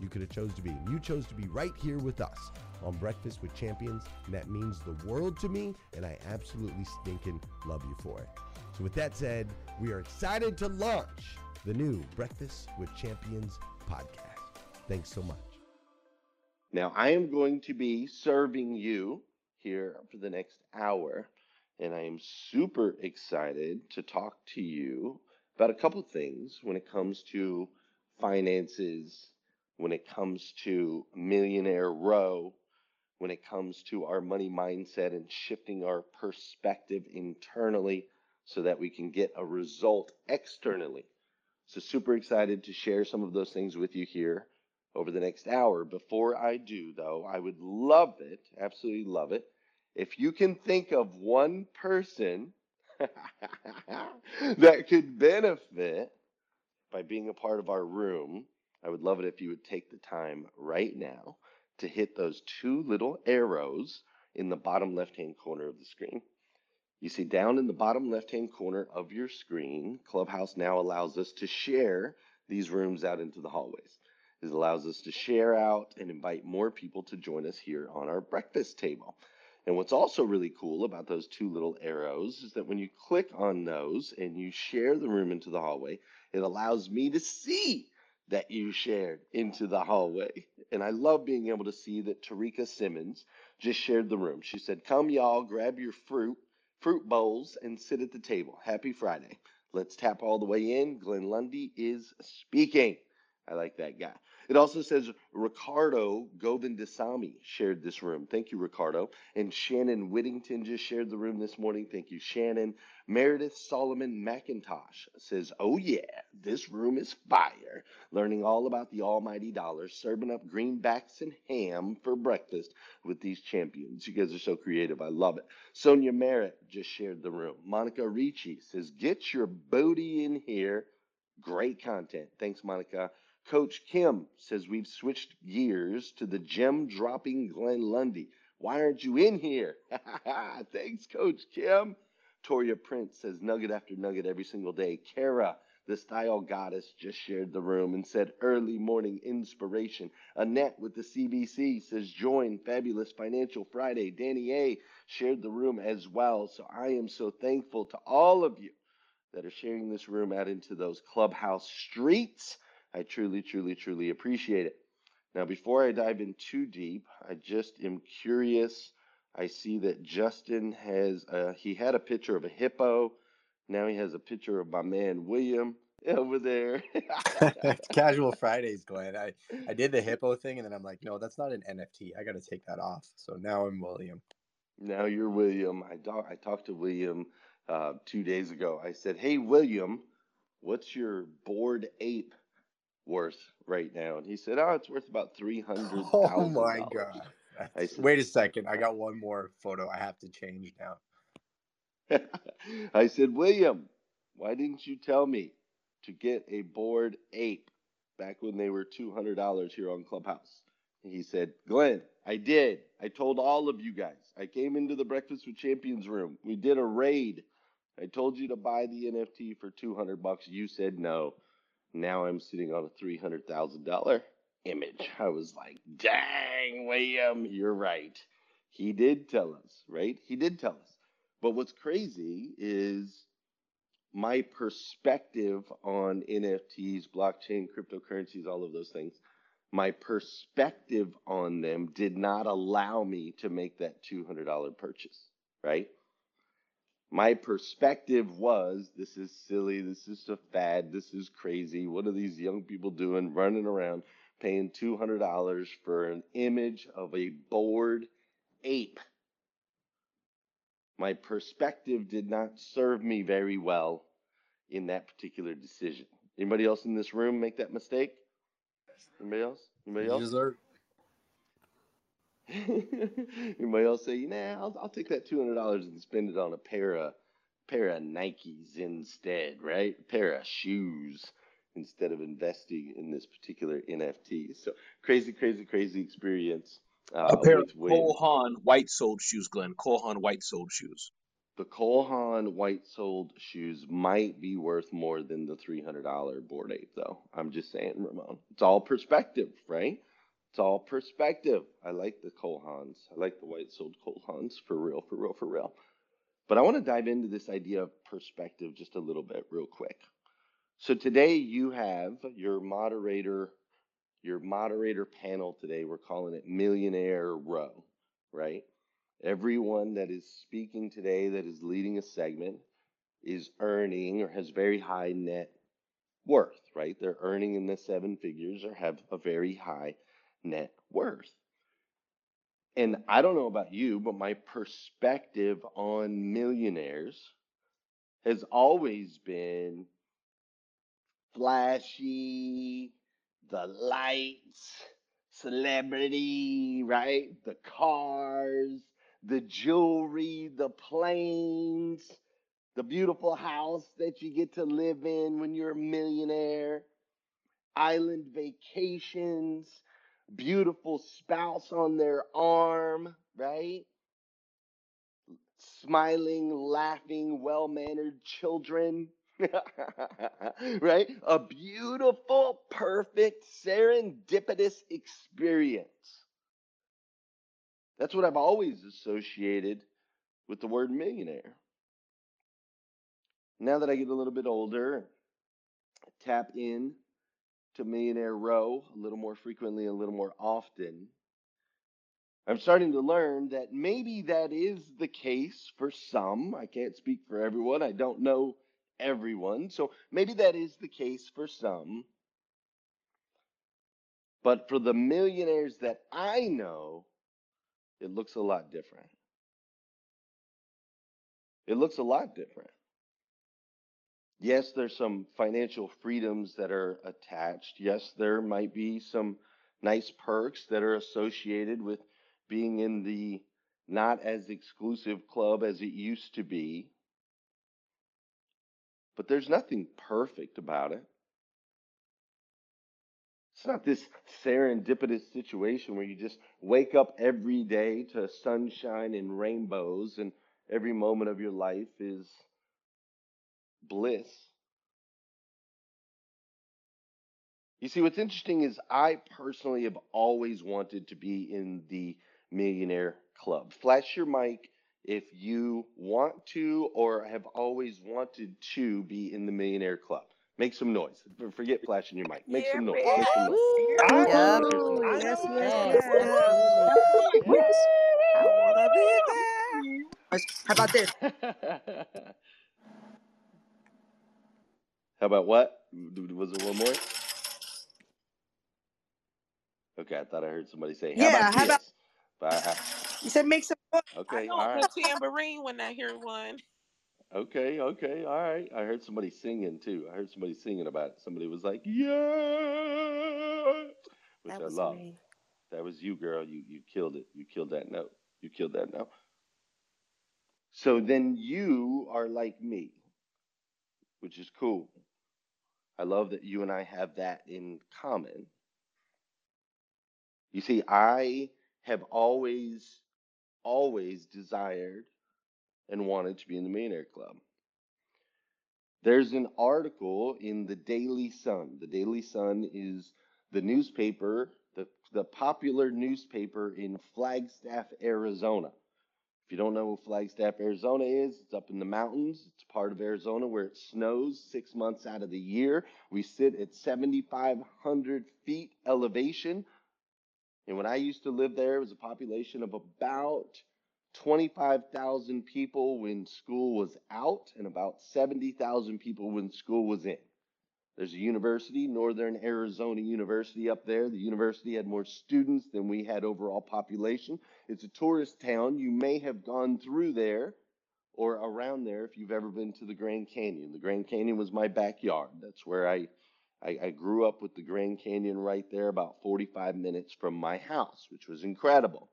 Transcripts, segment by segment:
you could have chose to be, and you chose to be right here with us on Breakfast with Champions, and that means the world to me, and I absolutely stinking love you for it. So, with that said, we are excited to launch the new Breakfast with Champions podcast. Thanks so much. Now, I am going to be serving you here for the next hour, and I am super excited to talk to you about a couple things when it comes to finances, when it comes to Millionaire Row, when it comes to our money mindset and shifting our perspective internally so that we can get a result externally. So, super excited to share some of those things with you here over the next hour. Before I do, though, I would love it, absolutely love it, if you can think of one person that could benefit by being a part of our room. I would love it if you would take the time right now to hit those two little arrows in the bottom left hand corner of the screen. You see, down in the bottom left hand corner of your screen, Clubhouse now allows us to share these rooms out into the hallways. It allows us to share out and invite more people to join us here on our breakfast table. And what's also really cool about those two little arrows is that when you click on those and you share the room into the hallway, it allows me to see that you shared into the hallway. And I love being able to see that Tarika Simmons just shared the room. She said, Come, y'all, grab your fruit, fruit bowls, and sit at the table. Happy Friday. Let's tap all the way in. Glenn Lundy is speaking. I like that guy. It also says Ricardo Govindasamy shared this room. Thank you, Ricardo. And Shannon Whittington just shared the room this morning. Thank you, Shannon. Meredith Solomon McIntosh says, Oh, yeah, this room is fire. Learning all about the almighty dollar, serving up greenbacks and ham for breakfast with these champions. You guys are so creative. I love it. Sonia Merritt just shared the room. Monica Ricci says, Get your booty in here. Great content. Thanks, Monica. Coach Kim says we've switched gears to the gem dropping Glenn Lundy. Why aren't you in here? Thanks, Coach Kim. Toria Prince says nugget after nugget every single day. Kara, the style goddess, just shared the room and said early morning inspiration. Annette with the CBC says join Fabulous Financial Friday. Danny A shared the room as well. So I am so thankful to all of you that are sharing this room out into those clubhouse streets. I truly, truly, truly appreciate it. Now, before I dive in too deep, I just am curious. I see that Justin has, uh, he had a picture of a hippo. Now he has a picture of my man William over there. casual Fridays, Glenn. I, I did the hippo thing and then I'm like, no, that's not an NFT. I got to take that off. So now I'm William. Now you're William. I, do- I talked to William uh, two days ago. I said, hey, William, what's your bored ape worth right now? And he said, oh, it's worth about $300,000. Oh my God. I said, Wait a second. I got one more photo I have to change now. I said, William, why didn't you tell me to get a bored ape back when they were $200 here on Clubhouse? And he said, Glenn, I did. I told all of you guys. I came into the Breakfast with Champions room. We did a raid. I told you to buy the NFT for 200 bucks. You said no. Now I'm sitting on a $300,000 image. I was like, dang, William, you're right. He did tell us, right? He did tell us. But what's crazy is my perspective on NFTs, blockchain, cryptocurrencies, all of those things. My perspective on them did not allow me to make that $200 purchase, right? My perspective was this is silly, this is a fad, this is crazy. What are these young people doing running around paying $200 for an image of a bored ape? My perspective did not serve me very well in that particular decision. Anybody else in this room make that mistake? Anybody else? Anybody else? Yes, sir. Anybody else say, nah, I'll, I'll take that two hundred dollars and spend it on a pair of pair of Nikes instead, right? A pair of shoes instead of investing in this particular NFT. So crazy, crazy, crazy experience. Uh, a pair of with Win. Cole Haan white soled shoes, Glenn. Cole Haan white soled shoes. The Cole Haan white soled shoes might be worth more than the three hundred dollar bored ape, though. I'm just saying, Ramon. It's all perspective, right? It's all perspective. I like the Cole Haans. I like the white soled Cole Haans for real, for real, for real. But I want to dive into this idea of perspective just a little bit, real quick. So today you have your moderator, your moderator panel today. We're calling it Millionaire Row, right? Everyone that is speaking today, that is leading a segment, is earning or has very high net worth, right? They're earning in the seven figures or have a very high net worth. And I don't know about you, but my perspective on millionaires has always been flashy, the lights, celebrity, right? The cars, the jewelry, the planes, the beautiful house that you get to live in when you're a millionaire, island vacations, beautiful spouse on their arm, right? Smiling, laughing, well mannered children. right? A beautiful, perfect, serendipitous experience. That's what I've always associated with the word millionaire. Now that I get a little bit older, tap in to Millionaire Row a little more frequently, a little more often, I'm starting to learn that maybe that is the case for some. I can't speak for everyone. I don't know everyone. So maybe that is the case for some. But for the millionaires that I know, it looks a lot different. It looks a lot different. Yes, there's some financial freedoms that are attached. Yes, there might be some nice perks that are associated with being in the not as exclusive club as it used to be. But there's nothing perfect about it. It's not this serendipitous situation where you just wake up every day to sunshine and rainbows and every moment of your life is bliss. You see, what's interesting is I personally have always wanted to be in the Millionaire Club. Flash your mic if you want to or have always wanted to be in the Millionaire Club. Make some noise. Forget flashing your mic. Make some noise. Make some noise. I be there. How about this? How about what? Was it one more? Okay, I thought I heard somebody say, "How Yeah, about how about this?" But I, you said make some noise. I okay, know all a tambourine when I hear one. okay, okay, all right. I heard somebody singing too. I heard somebody singing about it. Somebody was like, "Yeah," which That I was love. me. That was you, girl. You you killed it. You killed that note. You killed that note. So then you are like me, which is cool. I love that you and I have that in common. You see, I have always, always desired and wanted to be in the Millionaire Club. There's an article in the Daily Sun. The Daily Sun is the newspaper, the, the popular newspaper in Flagstaff, Arizona. If you don't know where Flagstaff, Arizona is, it's up in the mountains. It's part of Arizona where it snows six months out of the year. We sit at 7,500 feet elevation. And when I used to live there, it was a population of about 25,000 people when school was out and about 70,000 people when school was in. There's a university, Northern Arizona University up there. The university had more students than we had overall population. It's a tourist town. You may have gone through there or around there if you've ever been to the Grand Canyon. The Grand Canyon was my backyard. That's where I I, I grew up with the Grand Canyon right there, about 45 minutes from my house, which was incredible.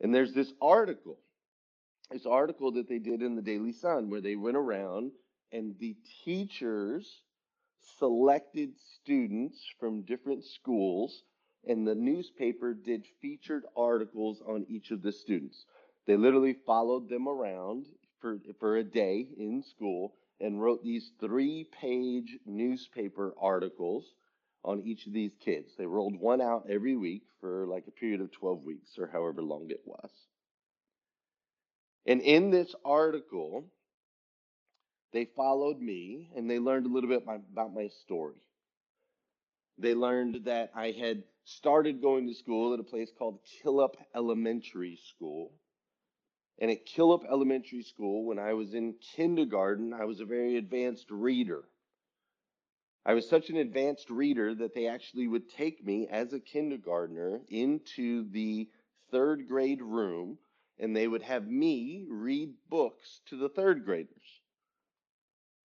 And there's this article, this article that they did in the Daily Sun where they went around and the teachers selected students from different schools and the newspaper did featured articles on each of the students. They literally followed them around for, for a day in school and wrote these three page newspaper articles on each of these kids. They rolled one out every week for like a period of 12 weeks or however long it was. And in this article, they followed me and they learned a little bit my, about my story. They learned that I had started going to school at a place called Killip Elementary School. And at Killip Elementary School, when I was in kindergarten, I was a very advanced reader. I was such an advanced reader that they actually would take me as a kindergartner into the third grade room and they would have me read books to the third graders,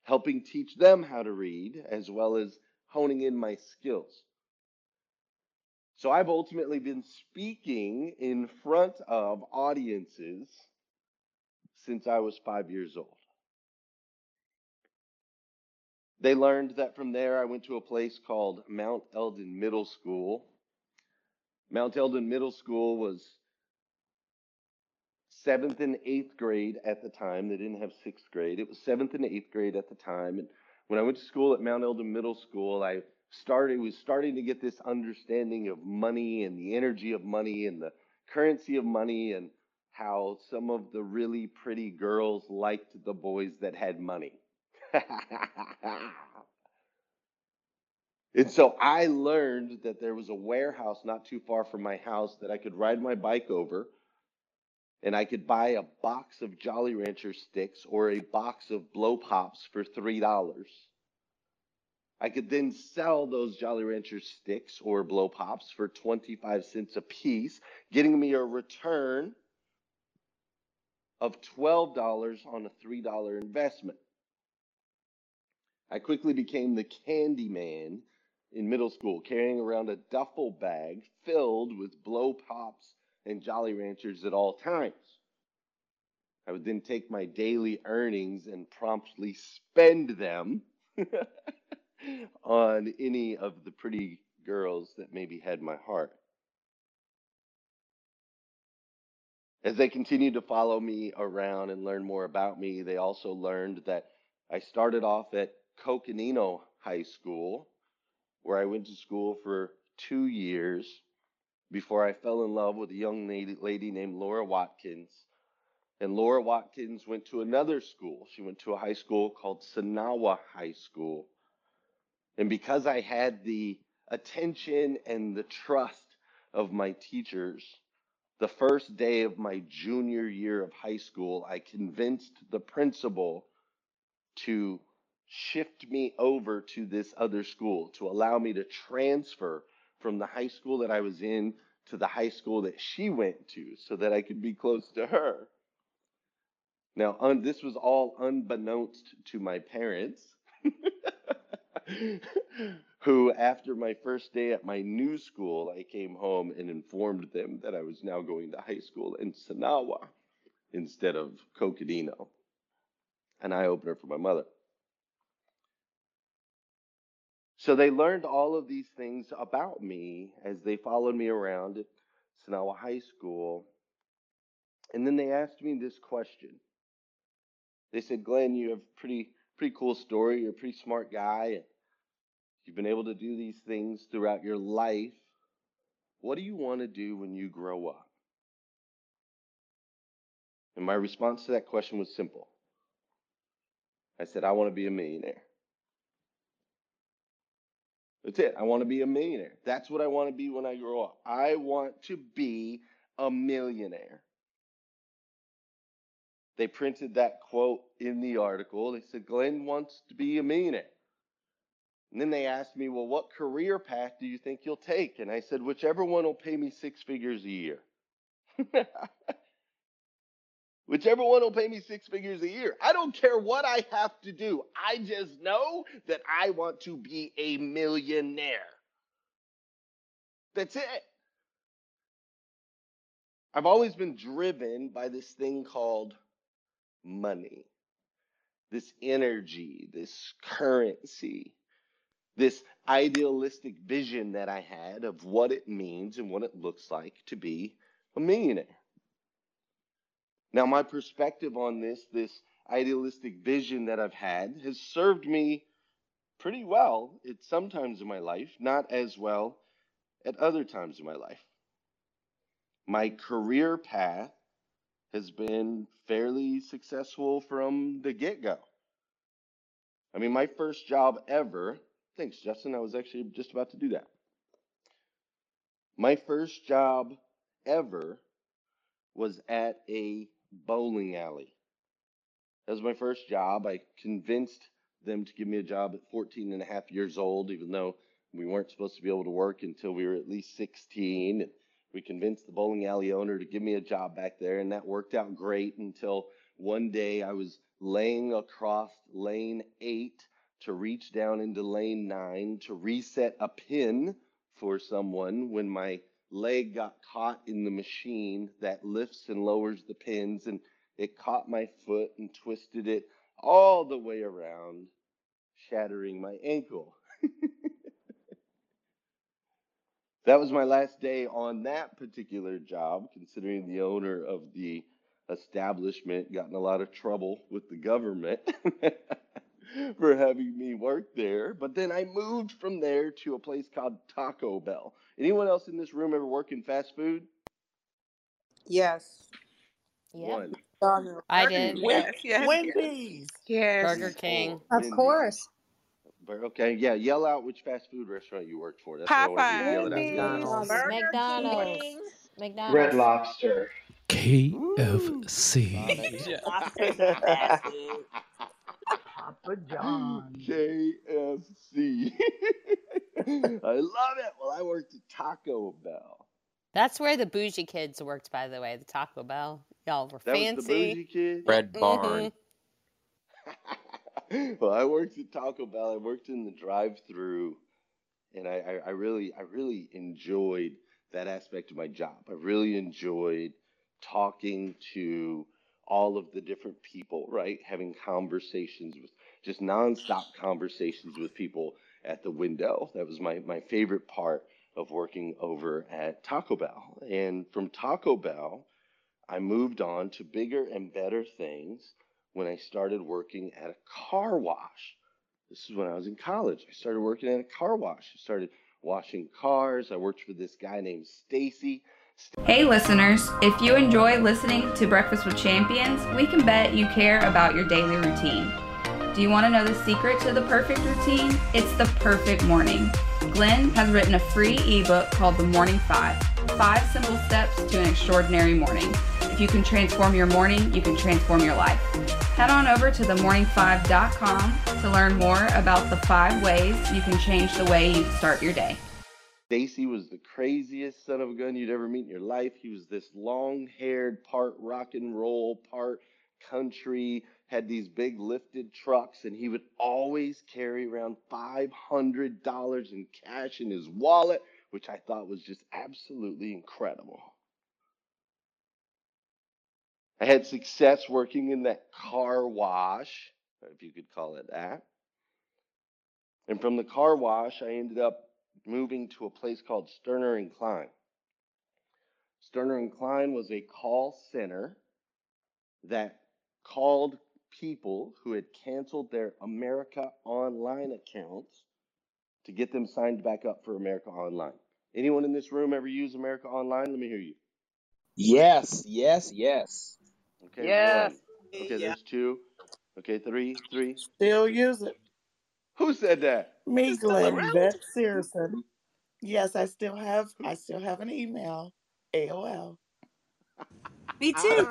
helping teach them how to read as well as honing in my skills. So I've ultimately been speaking in front of audiences since I was five years old. They learned that from there I went to a place called Mount Elden Middle School. Mount Elden Middle School was seventh and eighth grade at the time. They didn't have sixth grade. It was seventh and eighth grade at the time. And when I went to school at Mount Elden Middle School, I started was starting to get this understanding of money and the energy of money and the currency of money and how some of the really pretty girls liked the boys that had money. And so I learned that there was a warehouse not too far from my house that I could ride my bike over and I could buy a box of Jolly Rancher sticks or a box of blow pops for $3. I could then sell those Jolly Rancher sticks or blow pops for 25 cents a piece, getting me a return of $12 on a $3 investment. I quickly became the candy man in middle school, carrying around a duffel bag filled with blow pops and Jolly Ranchers at all times. I would then take my daily earnings and promptly spend them on any of the pretty girls that maybe had my heart. As they continued to follow me around and learn more about me, they also learned that I started off at Coconino High School, where I went to school for two years before I fell in love with a young lady, named Laura Watkins. And Laura Watkins went to another school. She went to a high school called Sinagua High School. And because I had the attention and the trust of my teachers, the first day of my junior year of high school, I convinced the principal to shift me over to this other school, to allow me to transfer from the high school that I was in to the high school that she went to so that I could be close to her. Now, un- this was all unbeknownst to my parents, who, after my first day at my new school, I came home and informed them that I was now going to high school in Sinagua instead of Coconino. An eye opener for my mother. So they learned all of these things about me as they followed me around at Sinagua High School. And then they asked me this question. They said, Glenn, you have a pretty pretty cool story. You're a pretty smart guy. And you've been able to do these things throughout your life. What do you want to do when you grow up? And my response to that question was simple. I said, I want to be a millionaire. That's it. I want to be a millionaire. That's what I want to be when I grow up. I want to be a millionaire. They printed that quote in the article. They said, Glenn wants to be a millionaire. And then they asked me, Well, what career path do you think you'll take? And I said, Whichever one will pay me six figures a year. Whichever one will pay me six figures a year. I don't care what I have to do. I just know that I want to be a millionaire. That's it. I've always been driven by this thing called money, this energy, this currency, this idealistic vision that I had of what it means and what it looks like to be a millionaire. Now, my perspective on this, this idealistic vision that I've had, has served me pretty well at some times in my life, not as well at other times in my life. My career path has been fairly successful from the get go. I mean, my first job ever, thanks, Justin, I was actually just about to do that. My first job ever was at a bowling alley. That was my first job. I convinced them to give me a job at 14 and a half years old, even though we weren't supposed to be able to work until we were at least 16. And we convinced the bowling alley owner to give me a job back there, and that worked out great until one day I was laying across lane eight to reach down into lane nine to reset a pin for someone when my leg got caught in the machine that lifts and lowers the pins and it caught my foot and twisted it all the way around, shattering my ankle. that was my last day on that particular job, considering the owner of the establishment got in a lot of trouble with the government for having me work there. But then I moved from there to a place called Taco Bell. Anyone else in this room ever work in fast food? Yes. Yep. One. Donald. I did. Yes, yes, yes. Wendy's. Yes. Burger King. Of Wendy's. course. Okay, yeah. Yell out which fast food restaurant you worked for. That's what I want to yell. McDonald's. Burger McDonald's. King. McDonald's. Red Lobster. KFC. Fast. Papa John. KFC. I love it. Well, I worked at Taco Bell. That's where the bougie kids worked, by the way. The Taco Bell. Y'all were That was the fancy. bougie kid. Red Mhm. Barn. well, I worked at Taco Bell. I worked in the drive-through, and I, I, I really, I really enjoyed that aspect of my job. I really enjoyed talking to all of the different people, right? Having conversations with just nonstop conversations with people at the window. That was my my favorite part of working over at Taco Bell. And from Taco Bell, I moved on to bigger and better things when I started working at a car wash. This is when I was in college. I started working at a car wash. I started washing cars. I worked for this guy named Stacy. Hey listeners, if you enjoy listening to Breakfast with Champions, we can bet you care about your daily routine. Do you want to know the secret to the perfect routine? It's the perfect morning. Glenn has written a free ebook called The Morning Five Five Simple Steps to an Extraordinary Morning. If you can transform your morning, you can transform your life. Head on over to themorning5.com to learn more about the five ways you can change the way you start your day. Stacy was the craziest son of a gun you'd ever meet in your life. He was this long haired, part rock and roll, part country, had these big lifted trucks, and he would always carry around $500 in cash in his wallet, which I thought was just absolutely incredible. I had success working in that car wash, if you could call it that. And from the car wash, I ended up moving to a place called Sterner and Klein. Sterner and Klein was a call center that called people who had canceled their America Online accounts to get them signed back up for America Online. Anyone in this room ever use America Online? Let me hear you. Yes, yes, yes. Okay, Yes. one. Okay, Yeah. there's two. Okay, three, three. Still use it. Who said that? Me, It's still Glenn around. Yvette Searson. Yes, I still have. I still have an email. AOL. Me too.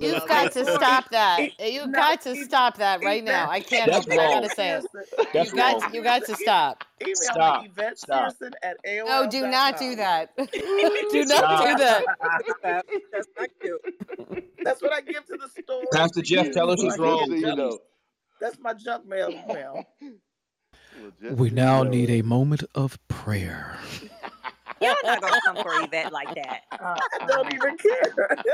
You've got to stop that. You've no, got to stop that right now. I can't That's help it. I wrong. gotta say it. That's You got wrong. you got to stop. Email Stop. Yvette Stop. At AOL. No, do not do that. do not do that. That's not cute. That's what I give to the store. Pastor Jeff, tell her That's she's what I wrong. give So to you know. That's my junk mail email. Well, just We now need a moment of prayer. Y'all not gonna come for Yvette like that. I don't even care.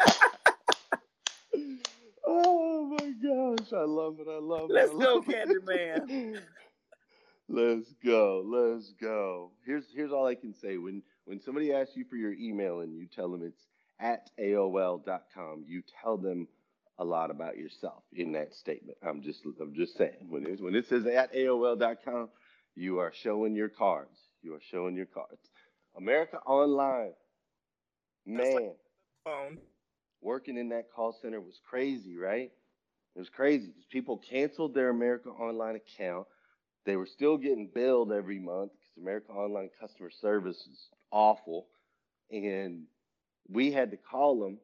Oh my gosh, I love it. I love it. Let's go. Candyman. Let's go. Let's go. Here's here's all I can say. When when somebody asks you for your email and you tell them it's at AOL.com, you tell them a lot about yourself in that statement. I'm just I'm just saying. When it when it says at AOL.com, you are showing your cards. You are showing your cards. America Online. Man, Phone. working in that call center was crazy, right? It was crazy because people canceled their America Online account. They were still getting billed every month because America Online customer service is awful. And we had to call them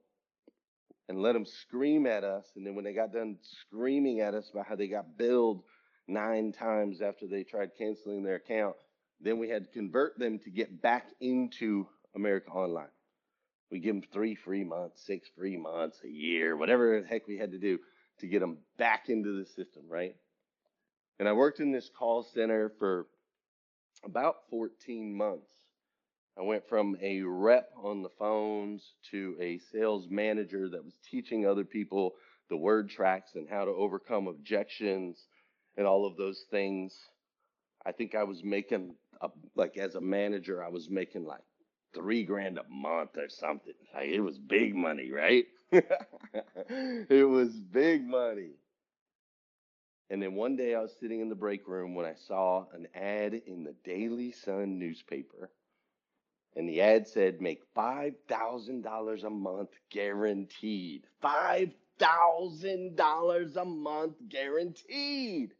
and let them scream at us. And then when they got done screaming at us about how they got billed nine times after they tried canceling their account, then we had to convert them to get back into America Online. We give them three free months, six free months, a year, whatever the heck we had to do to get them back into the system, right? And I worked in this call center for about 14 months. I went from a rep on the phones to a sales manager that was teaching other people the word tracks and how to overcome objections and all of those things. I think I was making, like, as a manager, I was making like three grand a month or something. Like, it was big money, right? it was big money. And then one day I was sitting in the break room when I saw an ad in the Daily Sun newspaper. And the ad said, make $5,000 a month guaranteed. $5,000 a month guaranteed.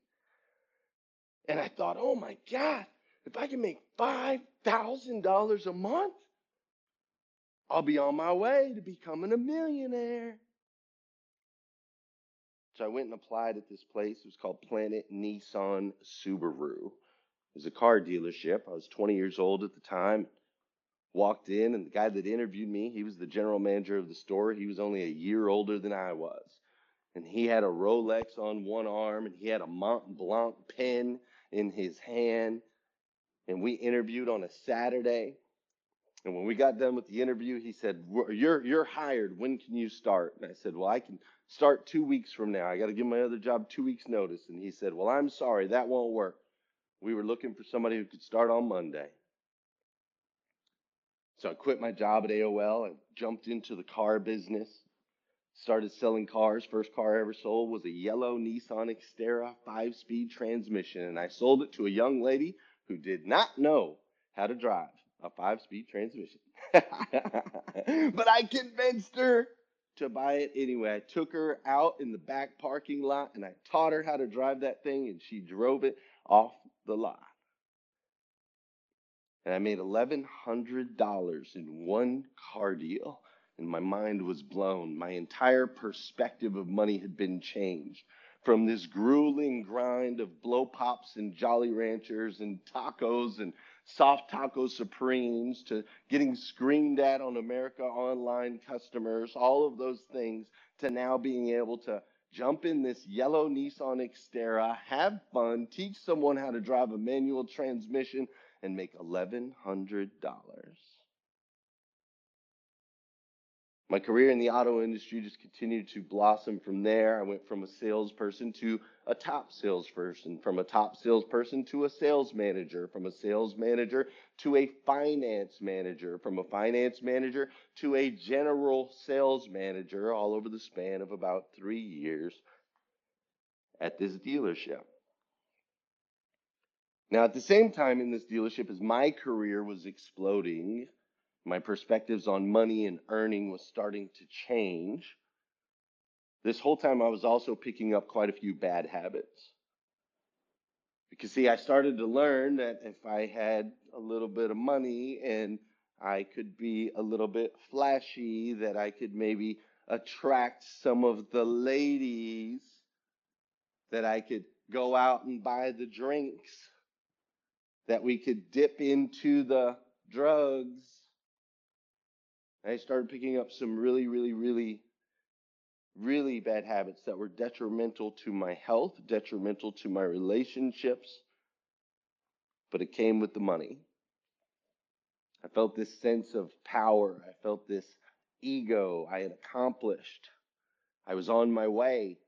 And I thought, oh my God, if I can make $5,000 a month, I'll be on my way to becoming a millionaire. So I went and applied at this place. It was called Planet Nissan Subaru. It was a car dealership. I was 20 years old at the time. Walked in, and the guy that interviewed me, he was the general manager of the store. He was only a year older than I was. And he had a Rolex on one arm, and he had a Mont Blanc pen in his hand. And we interviewed on a Saturday. And when we got done with the interview, he said, "You're you're hired. When can you start?" And I said, "Well, I can start two weeks from now. I got to give my other job two weeks notice." And he said, "Well, I'm sorry, that won't work. We were looking for somebody who could start on Monday." So I quit my job at AOL. I jumped into the car business. Started selling cars. First car I ever sold was a yellow Nissan Xterra five-speed transmission, and I sold it to a young lady who did not know how to drive a five-speed transmission. but I convinced her to buy it anyway. I took her out in the back parking lot and I taught her how to drive that thing, and she drove it off the lot. And I made $1,100 in one car deal and my mind was blown. My entire perspective of money had been changed from this grueling grind of blow pops and Jolly Ranchers and tacos and soft taco supremes to getting screamed at on America Online customers, all of those things, to now being able to jump in this yellow Nissan Xterra, have fun, teach someone how to drive a manual transmission, and make $1,100. My career in the auto industry just continued to blossom from there. I went from a salesperson to a top salesperson, from a top salesperson to a sales manager, from a sales manager to a finance manager, from a finance manager to a general sales manager, all over the span of about three years at this dealership. Now, at the same time in this dealership, as my career was exploding, my perspectives on money and earning was starting to change. This whole time, I was also picking up quite a few bad habits. Because, see, I started to learn that if I had a little bit of money and I could be a little bit flashy, that I could maybe attract some of the ladies, that I could go out and buy the drinks, that we could dip into the drugs I started picking up some really, really, really, really bad habits that were detrimental to my health, detrimental to my relationships, but it came with the money. I felt this sense of power. I felt this ego I had accomplished. I was on my way.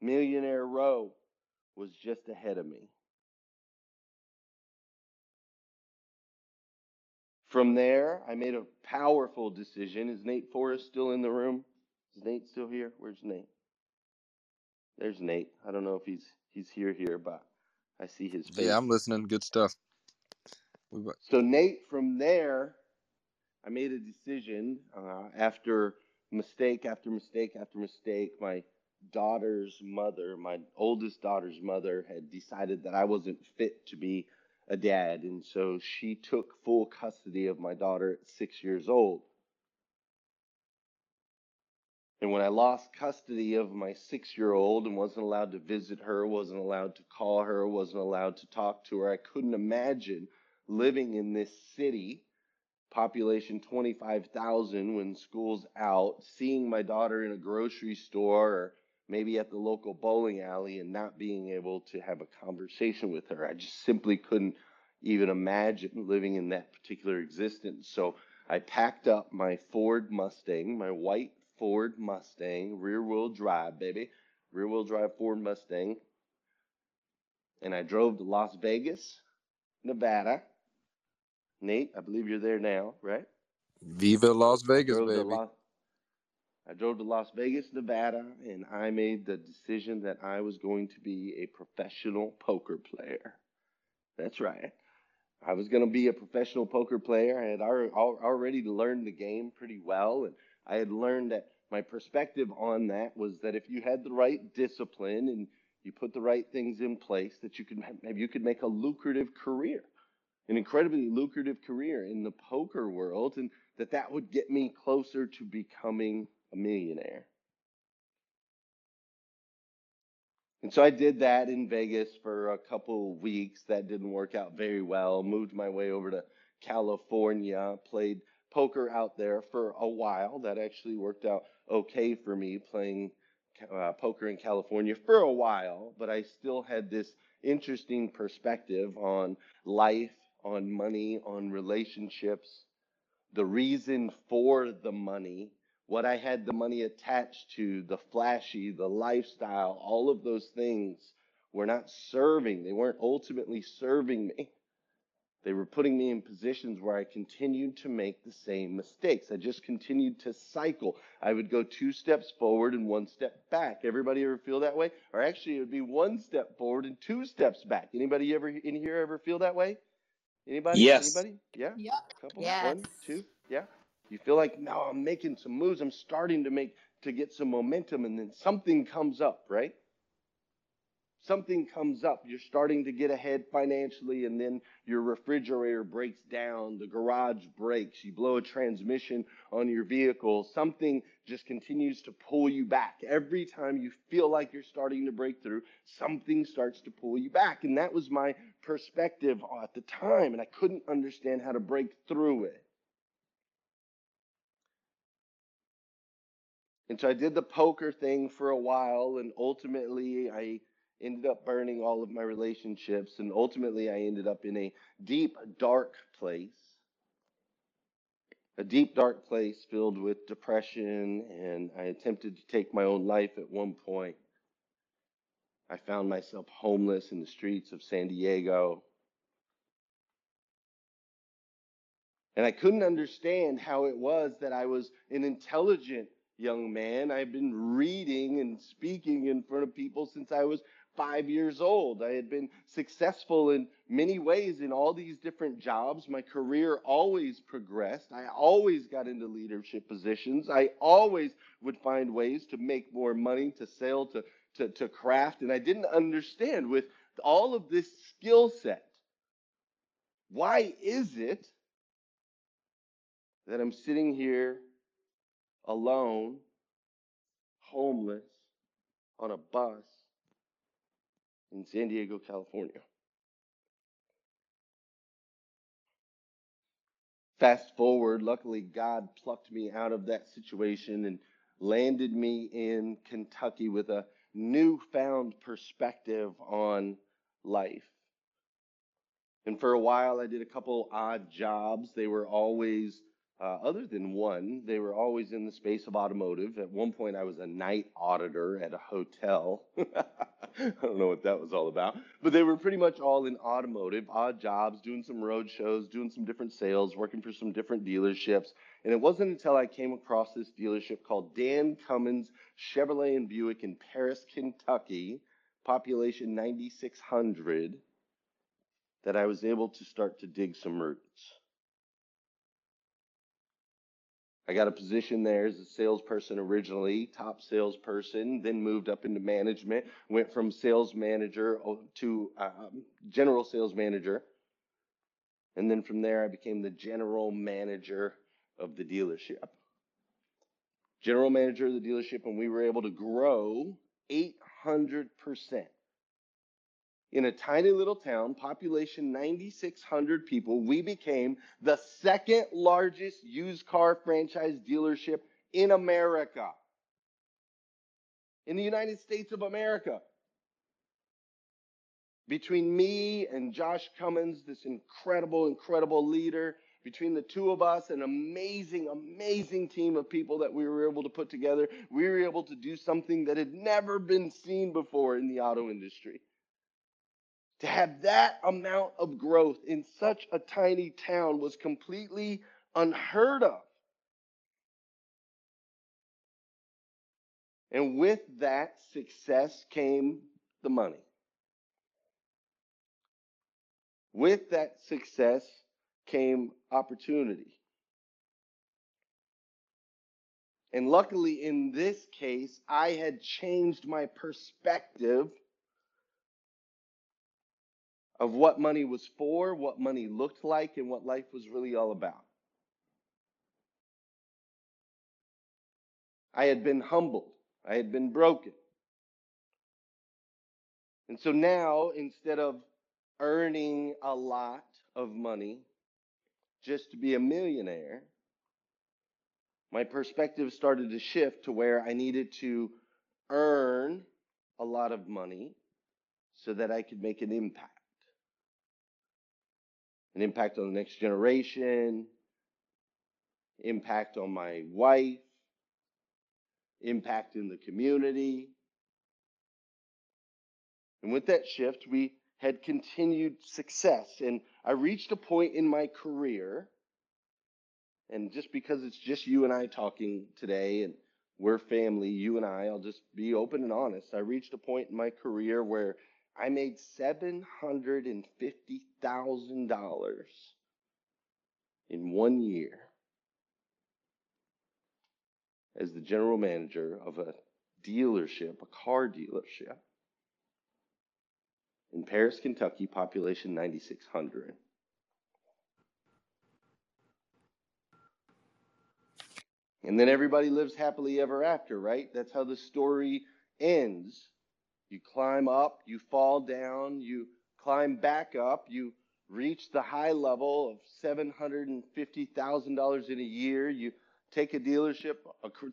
Millionaire Row was just ahead of me. From there, I made a powerful decision. Is Nate Forrest still in the room? Is Nate still here? Where's Nate? There's Nate. I don't know if he's he's here here, but I see his face. Yeah, I'm listening. Good stuff. So Nate, from there, I made a decision uh, after mistake after mistake after mistake. My daughter's mother, my oldest daughter's mother, had decided that I wasn't fit to be a dad, and so she took full custody of my daughter at six years old. And when I lost custody of my six year old and wasn't allowed to visit her, wasn't allowed to call her, wasn't allowed to talk to her, I couldn't imagine living in this city, population 25,000, when school's out, seeing my daughter in a grocery store or maybe at the local bowling alley and not being able to have a conversation with her. I just simply couldn't even imagine living in that particular existence. So I packed up my Ford Mustang, my white Ford Mustang, rear wheel drive, baby, rear wheel drive Ford Mustang, and I drove to Las Vegas, Nevada. Nate, I believe you're there now, right? Viva Las Vegas, baby. Las, I drove to Las Vegas, Nevada, and I made the decision that I was going to be a professional poker player. That's right. I was going to be a professional poker player. I had already learned the game pretty well, and I had learned that my perspective on that was that if you had the right discipline and you put the right things in place that you could maybe you could make a lucrative career, an incredibly lucrative career in the poker world, and that that would get me closer to becoming a millionaire. And so I did that in Vegas for a couple weeks. That didn't work out very well. Moved my way over to California, played poker out there for a while. That actually worked out okay for me playing uh, poker in California for a while, but I still had this interesting perspective on life, on money, on relationships, the reason for the money, what I had the money attached to, the flashy, the lifestyle, all of those things were not serving. They weren't ultimately serving me. They were putting me in positions where I continued to make the same mistakes. I just continued to cycle. I would go two steps forward and one step back. Everybody ever feel that way? Or actually, it would be one step forward and two steps back. Anybody ever in here ever feel that way? Anybody? Yes. Anybody? Yeah. Yeah. Couple. Yes. One, two. Yeah. You feel like now I'm making some moves. I'm starting to make to get some momentum, and then something comes up, right? something comes up, you're starting to get ahead financially, and then your refrigerator breaks down, the garage breaks, you blow a transmission on your vehicle, something just continues to pull you back. Every time you feel like you're starting to break through, something starts to pull you back. And that was my perspective at the time, and I couldn't understand how to break through it. And so I did the poker thing for a while, and ultimately I ended up burning all of my relationships, and ultimately I ended up in a deep, dark place. A deep, dark place filled with depression, and I attempted to take my own life at one point. I found myself homeless in the streets of San Diego. And I couldn't understand how it was that I was an intelligent young man. I've been reading and speaking in front of people since I was five years old. I had been successful in many ways in all these different jobs. My career always progressed. I always got into leadership positions. I always would find ways to make more money, to sell, to, to, to craft. And I didn't understand with all of this skill set, why is it that I'm sitting here alone, homeless, on a bus in San Diego, California. Fast forward, luckily, God plucked me out of that situation and landed me in Kentucky with a newfound perspective on life. And for a while, I did a couple odd jobs. They were always uh, other than one, they were always in the space of automotive. At one point, I was a night auditor at a hotel. I don't know what that was all about, but they were pretty much all in automotive, odd jobs, doing some road shows, doing some different sales, working for some different dealerships. And it wasn't until I came across this dealership called Dan Cummins Chevrolet and Buick in Paris, Kentucky, population 9,600, that I was able to start to dig some roots. I got a position there as a salesperson originally, top salesperson, then moved up into management, went from sales manager to um, general sales manager. And then from there, I became the general manager of the dealership. General manager of the dealership, and we were able to grow 800% in a tiny little town, population 9,600 people, we became the second largest used car franchise dealership in America. In the United States of America. Between me and Josh Cummins, this incredible, incredible leader, between the two of us, an amazing, amazing team of people that we were able to put together, we were able to do something that had never been seen before in the auto industry. To have that amount of growth in such a tiny town was completely unheard of. And with that success came the money. With that success came opportunity. And luckily, in this case, I had changed my perspective of what money was for, what money looked like, and what life was really all about. I had been humbled, I had been broken. And so now, instead of earning a lot of money just to be a millionaire, my perspective started to shift to where I needed to earn a lot of money so that I could make an impact. An impact on the next generation, impact on my wife, impact in the community. And with that shift, we had continued success. And I reached a point in my career, and just because it's just you and I talking today, and we're family, you and I, I'll just be open and honest. I reached a point in my career where I made $750,000 in one year as the general manager of a dealership, a car dealership in Paris, Kentucky, population 9,600. And then everybody lives happily ever after, right? That's how the story ends. You climb up, you fall down, you climb back up, you reach the high level of $750,000 in a year, you take a dealership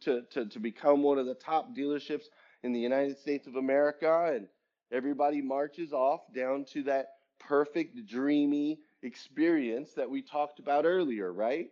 to, to, to become one of the top dealerships in the United States of America, and everybody marches off down to that perfect, dreamy experience that we talked about earlier, right?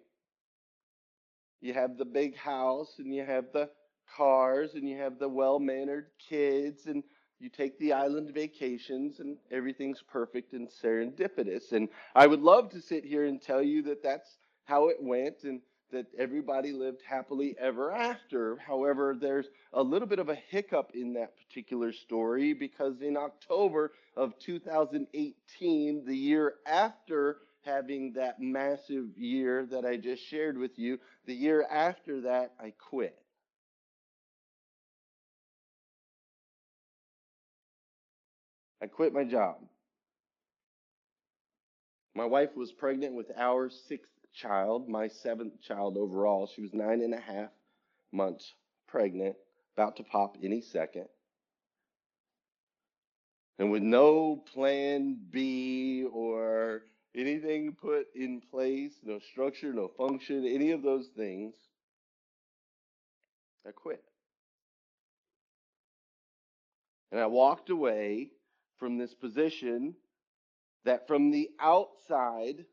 You have the big house, and you have the cars, and you have the well mannered kids, and you take the island vacations, and everything's perfect and serendipitous. And I would love to sit here and tell you that that's how it went, and that everybody lived happily ever after. However, there's a little bit of a hiccup in that particular story because in October of 2018, the year after having that massive year that I just shared with you, the year after that, I quit. I quit my job. My wife was pregnant with our sixth child, my seventh child overall. She was nine and a half months pregnant, about to pop any second. And with no plan B or anything put in place, no structure, no function, any of those things, I quit. And I walked away from this position that from the outside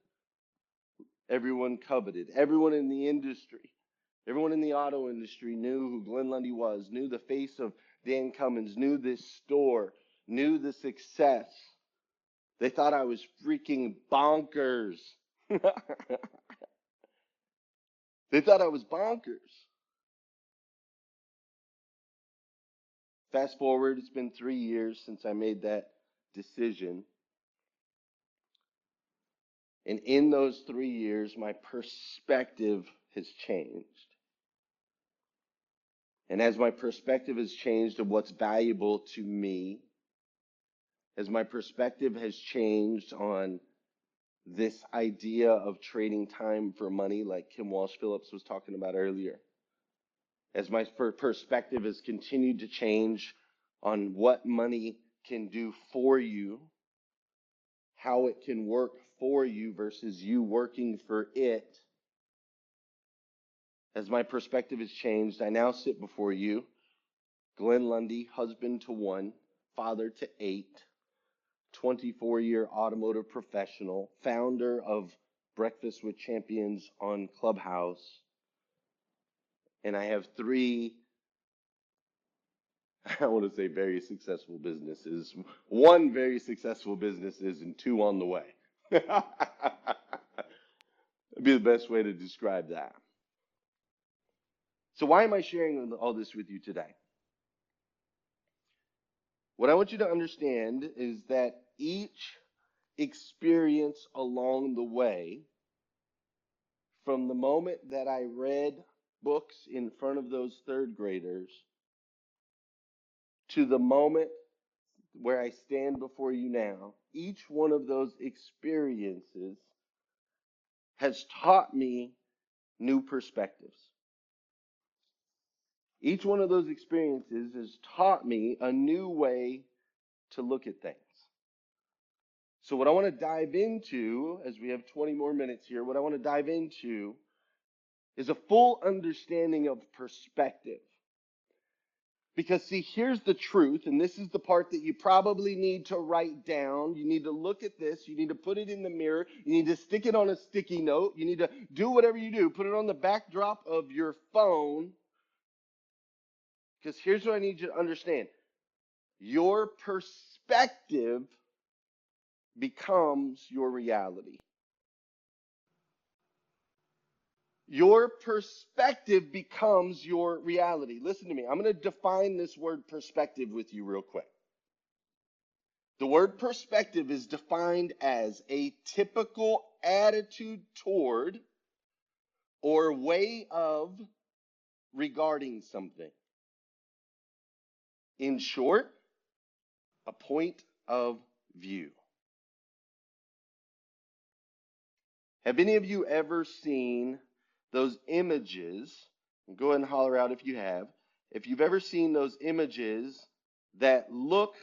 everyone coveted. Everyone in the industry, everyone in the auto industry knew who Glenn Lundy was, knew the face of Dan Cummins, knew this store, knew the success. They thought I was freaking bonkers. they thought I was bonkers. Fast forward, it's been three years since I made that decision. And in those three years, my perspective has changed. And as my perspective has changed of what's valuable to me, as my perspective has changed on this idea of trading time for money, like Kim Walsh Phillips was talking about earlier, as my perspective has continued to change on what money can do for you, how it can work for you versus you working for it. As my perspective has changed, I now sit before you, Glenn Lundy, husband to one, father to eight, 24 year automotive professional, founder of Breakfast with Champions on Clubhouse. And I have three I want to say very successful businesses. One very successful business is and two on the way. That'd be the best way to describe that. So, why am I sharing all this with you today? What I want you to understand is that each experience along the way, from the moment that I read books in front of those third graders to the moment where I stand before you now, each one of those experiences has taught me new perspectives. Each one of those experiences has taught me a new way to look at things. So, what I want to dive into, as we have 20 more minutes here, what I want to dive into is a full understanding of perspective. Because, see, here's the truth, and this is the part that you probably need to write down. You need to look at this. You need to put it in the mirror. You need to stick it on a sticky note. You need to do whatever you do. Put it on the backdrop of your phone. Because here's what I need you to understand your perspective becomes your reality. Your perspective becomes your reality. Listen to me. I'm going to define this word perspective with you real quick. The word perspective is defined as a typical attitude toward or way of regarding something. In short, a point of view. Have any of you ever seen those images? Go ahead and holler out if you have. If you've ever seen those images that look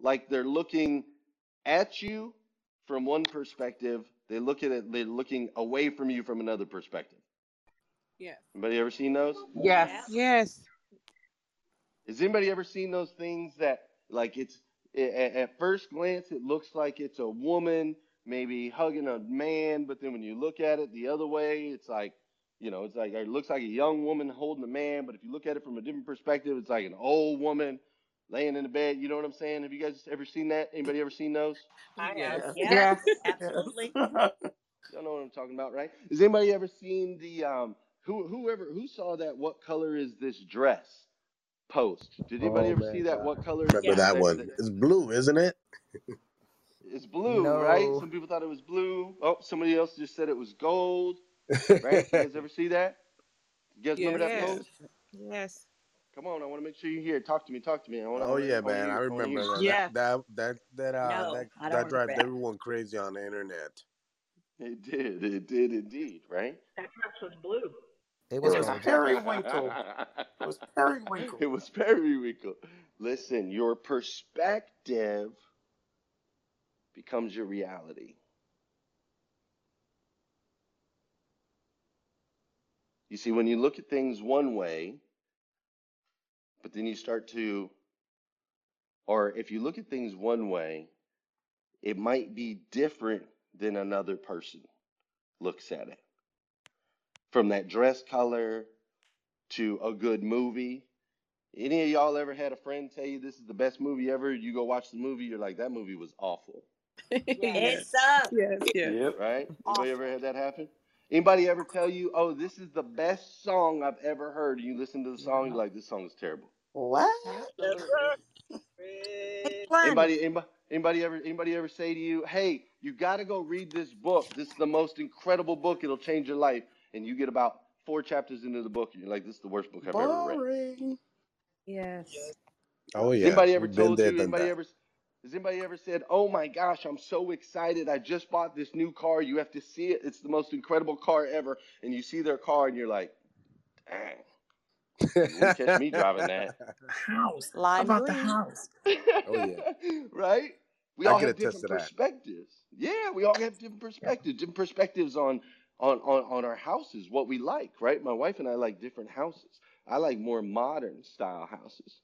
like they're looking at you from one perspective, they look at it, they're looking away from you from another perspective. Yes. Anybody ever seen those? Yes. Yes. Has anybody ever seen those things that, like, it's at first glance, it looks like it's a woman maybe hugging a man, but then when you look at it the other way, it's like, you know, it's like it looks like a young woman holding a man, but if you look at it from a different perspective, it's like an old woman laying in the bed. You know what I'm saying? Have you guys ever seen that? Anybody ever seen those? I Yes. have. Yes. Yes. Absolutely. Y'all know what I'm talking about, right? Has anybody ever seen the um who whoever who saw that what color is this dress post? Did anybody Oh, ever man, see that God. what color Remember this? that That- one? It's blue, isn't it? It's blue, right? Some people thought it was blue. Oh, somebody else just said it was gold, right? You guys ever see that? You guys remember that Yes. post? Yes. Come on, I want to make sure you hear. it. Talk to me, talk to me. I want. oh yeah, man, I remember that. Yeah. That that that uh, No, that, I that drives everyone crazy on the internet. It did. It did indeed, right? That dress was blue. It was, It was was gold. periwinkle. It was periwinkle. It was periwinkle. Listen, your perspective becomes your reality. You see, when you look at things one way, but then you start to, or if you look at things one way, it might be different than another person looks at it. From that dress color to a good movie. Any of y'all ever had a friend tell you this is the best movie ever? You go watch the movie, you're like, that movie was awful. It Yes. Yes. Yes. Right? Anybody ever had that happen? Anybody ever tell you, oh, this is the best song I've ever heard? And you listen to the song, you're mm-hmm. like, this song is terrible. What? Anybody, anybody, anybody ever, anybody ever say to you, "Hey, you got to go read this book. This is the most incredible book. It'll change your life." And you get about four chapters into the book, and you're like, "This is the worst book I've ever read." Boring. Yes. Oh yeah, anybody ever we've been told there, you? Anybody that. ever? Has anybody ever said, "Oh my gosh, I'm so excited! I just bought this new car. You have to see it. It's the most incredible car ever." And you see their car, and you're like, "Dang, you catch me driving that." House. How Lime about the house? Oh, yeah. right? We I all can have different to that. perspectives. Yeah, we all have different perspectives. Different perspectives on on on on our houses, what we like, right? My wife and I like different houses. I like more modern style houses.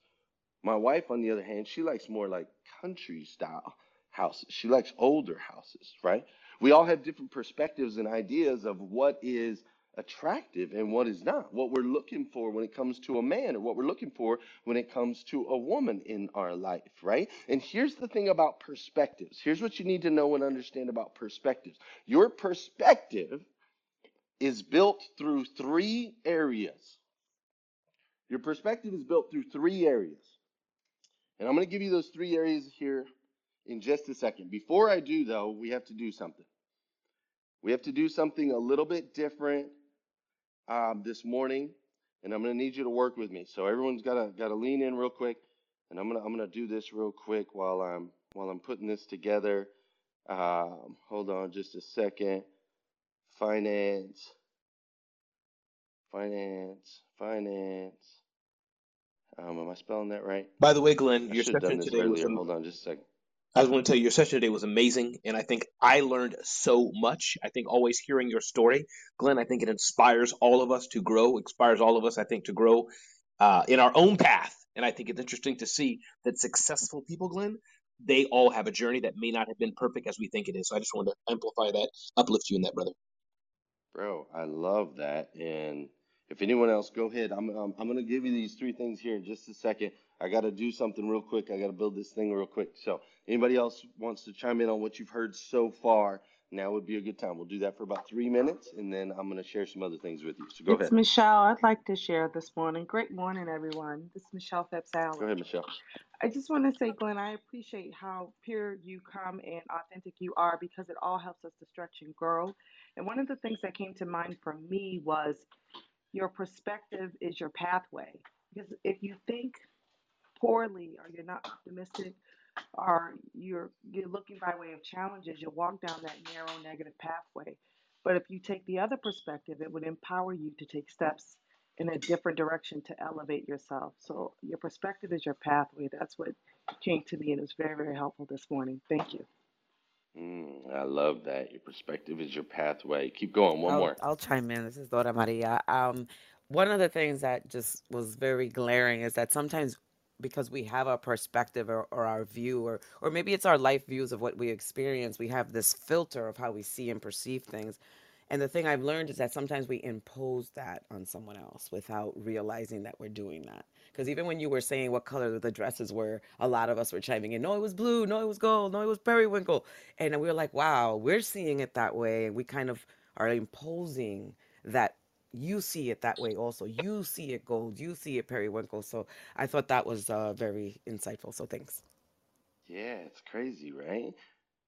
My wife, on the other hand, she likes more like country style houses. She likes older houses, right? We all have different perspectives and ideas of what is attractive and what is not, what we're looking for when it comes to a man or what we're looking for when it comes to a woman in our life, right? And here's the thing about perspectives. Here's what you need to know and understand about perspectives. Your perspective is built through three areas. Your perspective is built through three areas. And I'm going to give you those three areas here in just a second. Before I do, though, we have to do something. We have to do something a little bit different um, this morning, and I'm going to need you to work with me. So everyone's got to got to lean in real quick, and I'm gonna I'm gonna do this real quick while I'm while I'm putting this together. Um, hold on just a second. Finance, finance, finance. Um, am I spelling that right? By the way, Glenn, I your should have done session today was am- Hold on just a second. I was going to tell you your session today was amazing, and I think I learned so much. I think always hearing your story, Glenn, I think it inspires all of us to grow. Inspires all of us, I think, to grow uh, in our own path. And I think it's interesting to see that successful people, Glenn, they all have a journey that may not have been perfect as we think it is. So I just wanted to amplify that, uplift you in that, brother. Bro, I love that. And if anyone else, go ahead. I'm um, I'm gonna give you these three things here in just a second. I gotta do something real quick. I gotta build this thing real quick. So anybody else wants to chime in on what you've heard so far? Now would be a good time. We'll do that for about three minutes, and then I'm gonna share some other things with you. So go It's ahead. Michelle. I'd like to share this morning. Great morning, everyone. This is Michelle Phelps Go ahead, Michelle. I just want to say, Glenn, I appreciate how pure you come and authentic you are because it all helps us to stretch and grow. And one of the things that came to mind for me was your perspective is your pathway. Because if you think poorly or you're not optimistic or you're you're looking by way of challenges, you'll walk down that narrow negative pathway. But if you take the other perspective, it would empower you to take steps in a different direction to elevate yourself. So your perspective is your pathway. That's what came to me and it was very, very helpful this morning. Thank you. Mm, I love that. Your perspective is your pathway. Keep going. One I'll, more. I'll chime in. This is Dora Maria. Um, one of the things that just was very glaring is that sometimes because we have a perspective or, or our view or or maybe it's our life views of what we experience, we have this filter of how we see and perceive things. And the thing I've learned is that sometimes we impose that on someone else without realizing that we're doing that. Because even when you were saying what color the dresses were, a lot of us were chiming in, no, it was blue, no, it was gold, no, it was periwinkle. And we were like, wow, we're seeing it that way. And we kind of are imposing that you see it that way also. You see it gold, you see it periwinkle. So I thought that was uh, very insightful. So thanks. Yeah, it's crazy, right?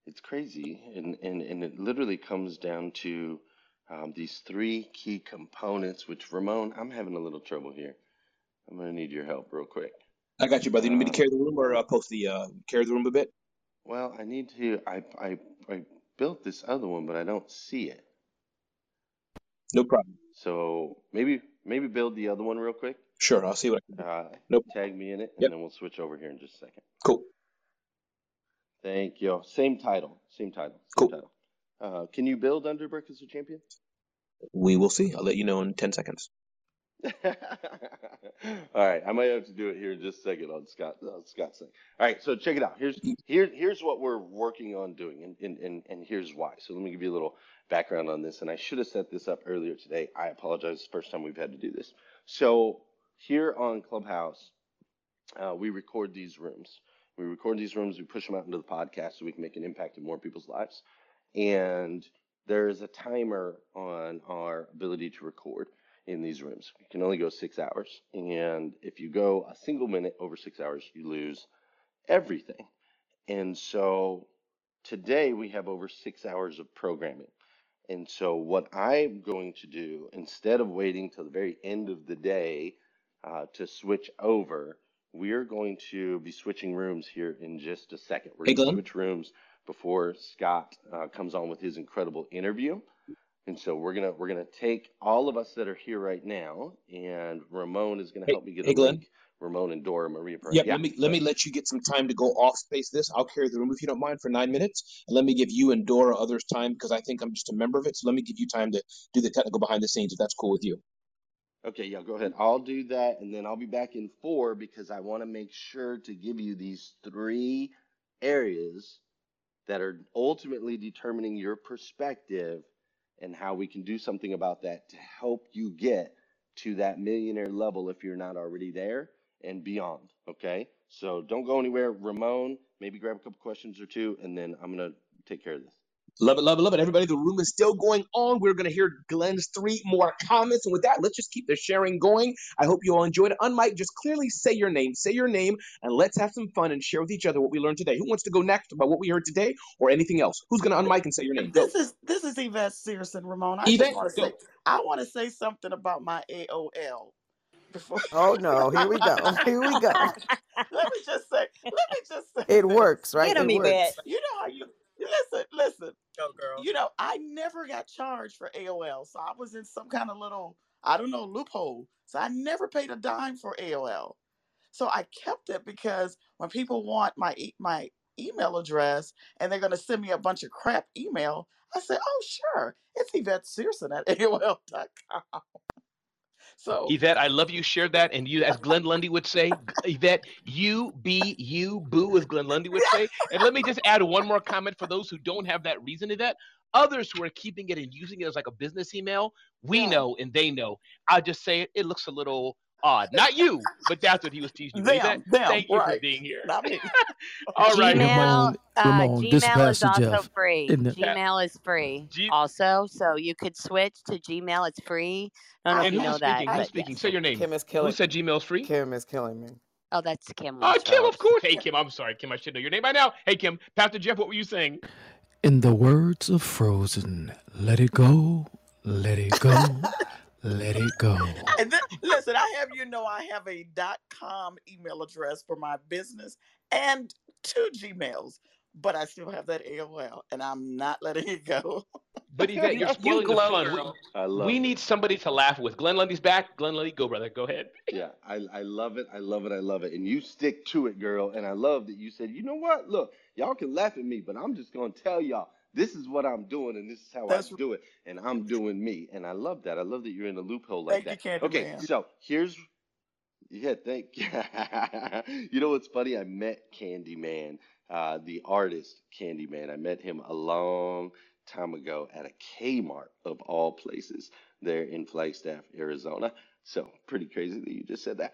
It's crazy, and and and it literally comes down to um, these three key components. Which Ramon, I'm having a little trouble here. I'm gonna need your help real quick. I got you, brother. You need me to Um, carry the room or uh, post the uh, carry the room a bit? well, I need to. I I I built this other one, but I don't see it. No problem. So maybe maybe build the other one real quick. Sure, I'll see what I can do. Uh, Nope. tag me in it, and Yep. then we'll switch over here in just a second. Cool. Thank you. Same title. Same title. Same Cool. title. Uh, can you build under as a champion? We will see. I'll let you know in 10 seconds. All right, I might have to do it here in just a second on Scott on Scott's thing. All right, so check it out. Here's here here's what we're working on doing, and, and and and here's why. So let me give you a little background on this. And I should have set this up earlier today. I apologize. It's the first time we've had to do this. So here on Clubhouse, uh, we record these rooms. We record these rooms. We push them out into the podcast so we can make an impact in more people's lives. And there is a timer on our ability to record in these rooms. You can only go six hours. And if you go a single minute over six hours, you lose everything. And so today we have over six hours of programming. And so what I'm going to do, instead of waiting till the very end of the day uh, to switch over, we are going to be switching rooms here in just a second. We're Hey, going to switch rooms before Scott uh, comes on with his incredible interview. And so we're gonna we're gonna take all of us that are here right now, and Ramon is gonna Hey, help me get hey, a Glenn. link. Ramon and Dora Maria. Perez. Yep, Yeah, let me let me let you get some time to go off space this. I'll carry the room if you don't mind for nine minutes. And let me give you and Dora others time because I think I'm just a member of it. So let me give you time to do the technical behind the scenes if that's cool with you. Okay, yeah, go ahead. I'll do that, and then I'll be back in four because I want to make sure to give you these three areas that are ultimately determining your perspective and how we can do something about that to help you get to that millionaire level if you're not already there and beyond. Okay, so don't go anywhere. Ramon, maybe grab a couple questions or two, and then I'm gonna take care of this. Love it, love it, love it. Everybody, the room is still going on. We're going to hear Glenn's three more comments. And with that, let's just keep the sharing going. I hope you all enjoyed it. Unmike, just clearly say your name. Say your name, and let's have some fun and share with each other what we learned today. Who wants to go next about what we heard today or anything else? Who's going to unmic and say your name? Go. This is this is Yvette Searson, Ramon. I Yvette, just want to say I want to say something about my AOL. Before Oh no, here we go. Here we go. let me just say, let me just say It this. works, right? Get It him, Yvette. works. You know how you listen, listen. Go, girl. You know, I never got charged for AOL, so I was in some kind of little, I don't know, loophole. So I never paid a dime for AOL. So I kept it because when people want my my email address and they're going to send me a bunch of crap email, I said, "Oh, sure, it's Yvette Searson at AOL.com." So Yvette, I love you. Shared that, and you, as Glenn Lundy would say, Yvette, you be you, boo, as Glenn Lundy would say. And let me just add one more comment for those who don't have that reason, Yvette. Others who are keeping it and using it as like a business email, we Yeah. know and they know. I'll just say it, it looks a little odd. Not you, but that's what he was teaching you. them, Yvette, them, thank you for being here. Not me. All right. Ramon, Gmail, uh, Ramon, this Gmail is also Jeff free. in Gmail is free G- also, so you could switch to Gmail. It's free. I don't know if you who's know that. speaking? Who's speaking? yes. Say your name. Kim is killing Who killing. said Gmail's free? Kim is killing me. Oh, that's Kim. Oh, Kim, of course. Hey, Kim, I'm sorry. Kim, I should know your name by now. Hey, Kim. Pastor Jeff, what were you saying? In the words of Frozen, let it go, let it go, let it go. And then, listen, I have you know I have a dot com email address for my business and two Gmails, but I still have that AOL, and I'm not letting it go. But Yvette, you're You spoiling the fun. We- girl. I love we it. need somebody to laugh with. Glenn Lundy's back. Glenn Lundy, go, brother. Go ahead. Yeah, I, I love it. I love it. I love it. And you stick to it, girl. And I love that you said, you know what? Look, y'all can laugh at me, but I'm just going to tell y'all this is what I'm doing and this is how That's I do it. And I'm doing me. And I love that. I love that you're in a loophole like Thank you, that. Candy okay, Man. so here's, yeah, thank you. you know what's funny? I met Candyman, uh, the artist Candyman. I met him a long time ago at a Kmart of all places there in Flagstaff, Arizona. So pretty crazy that you just said that.